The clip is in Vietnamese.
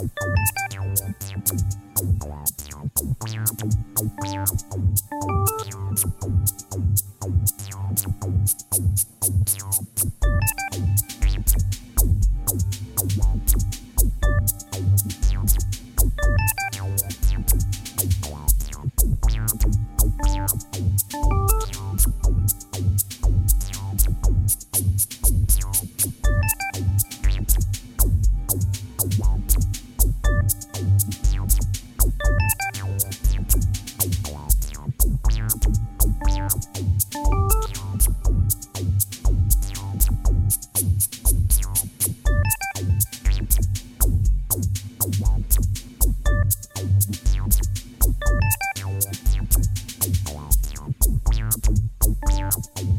Thank you. ¡Gracias!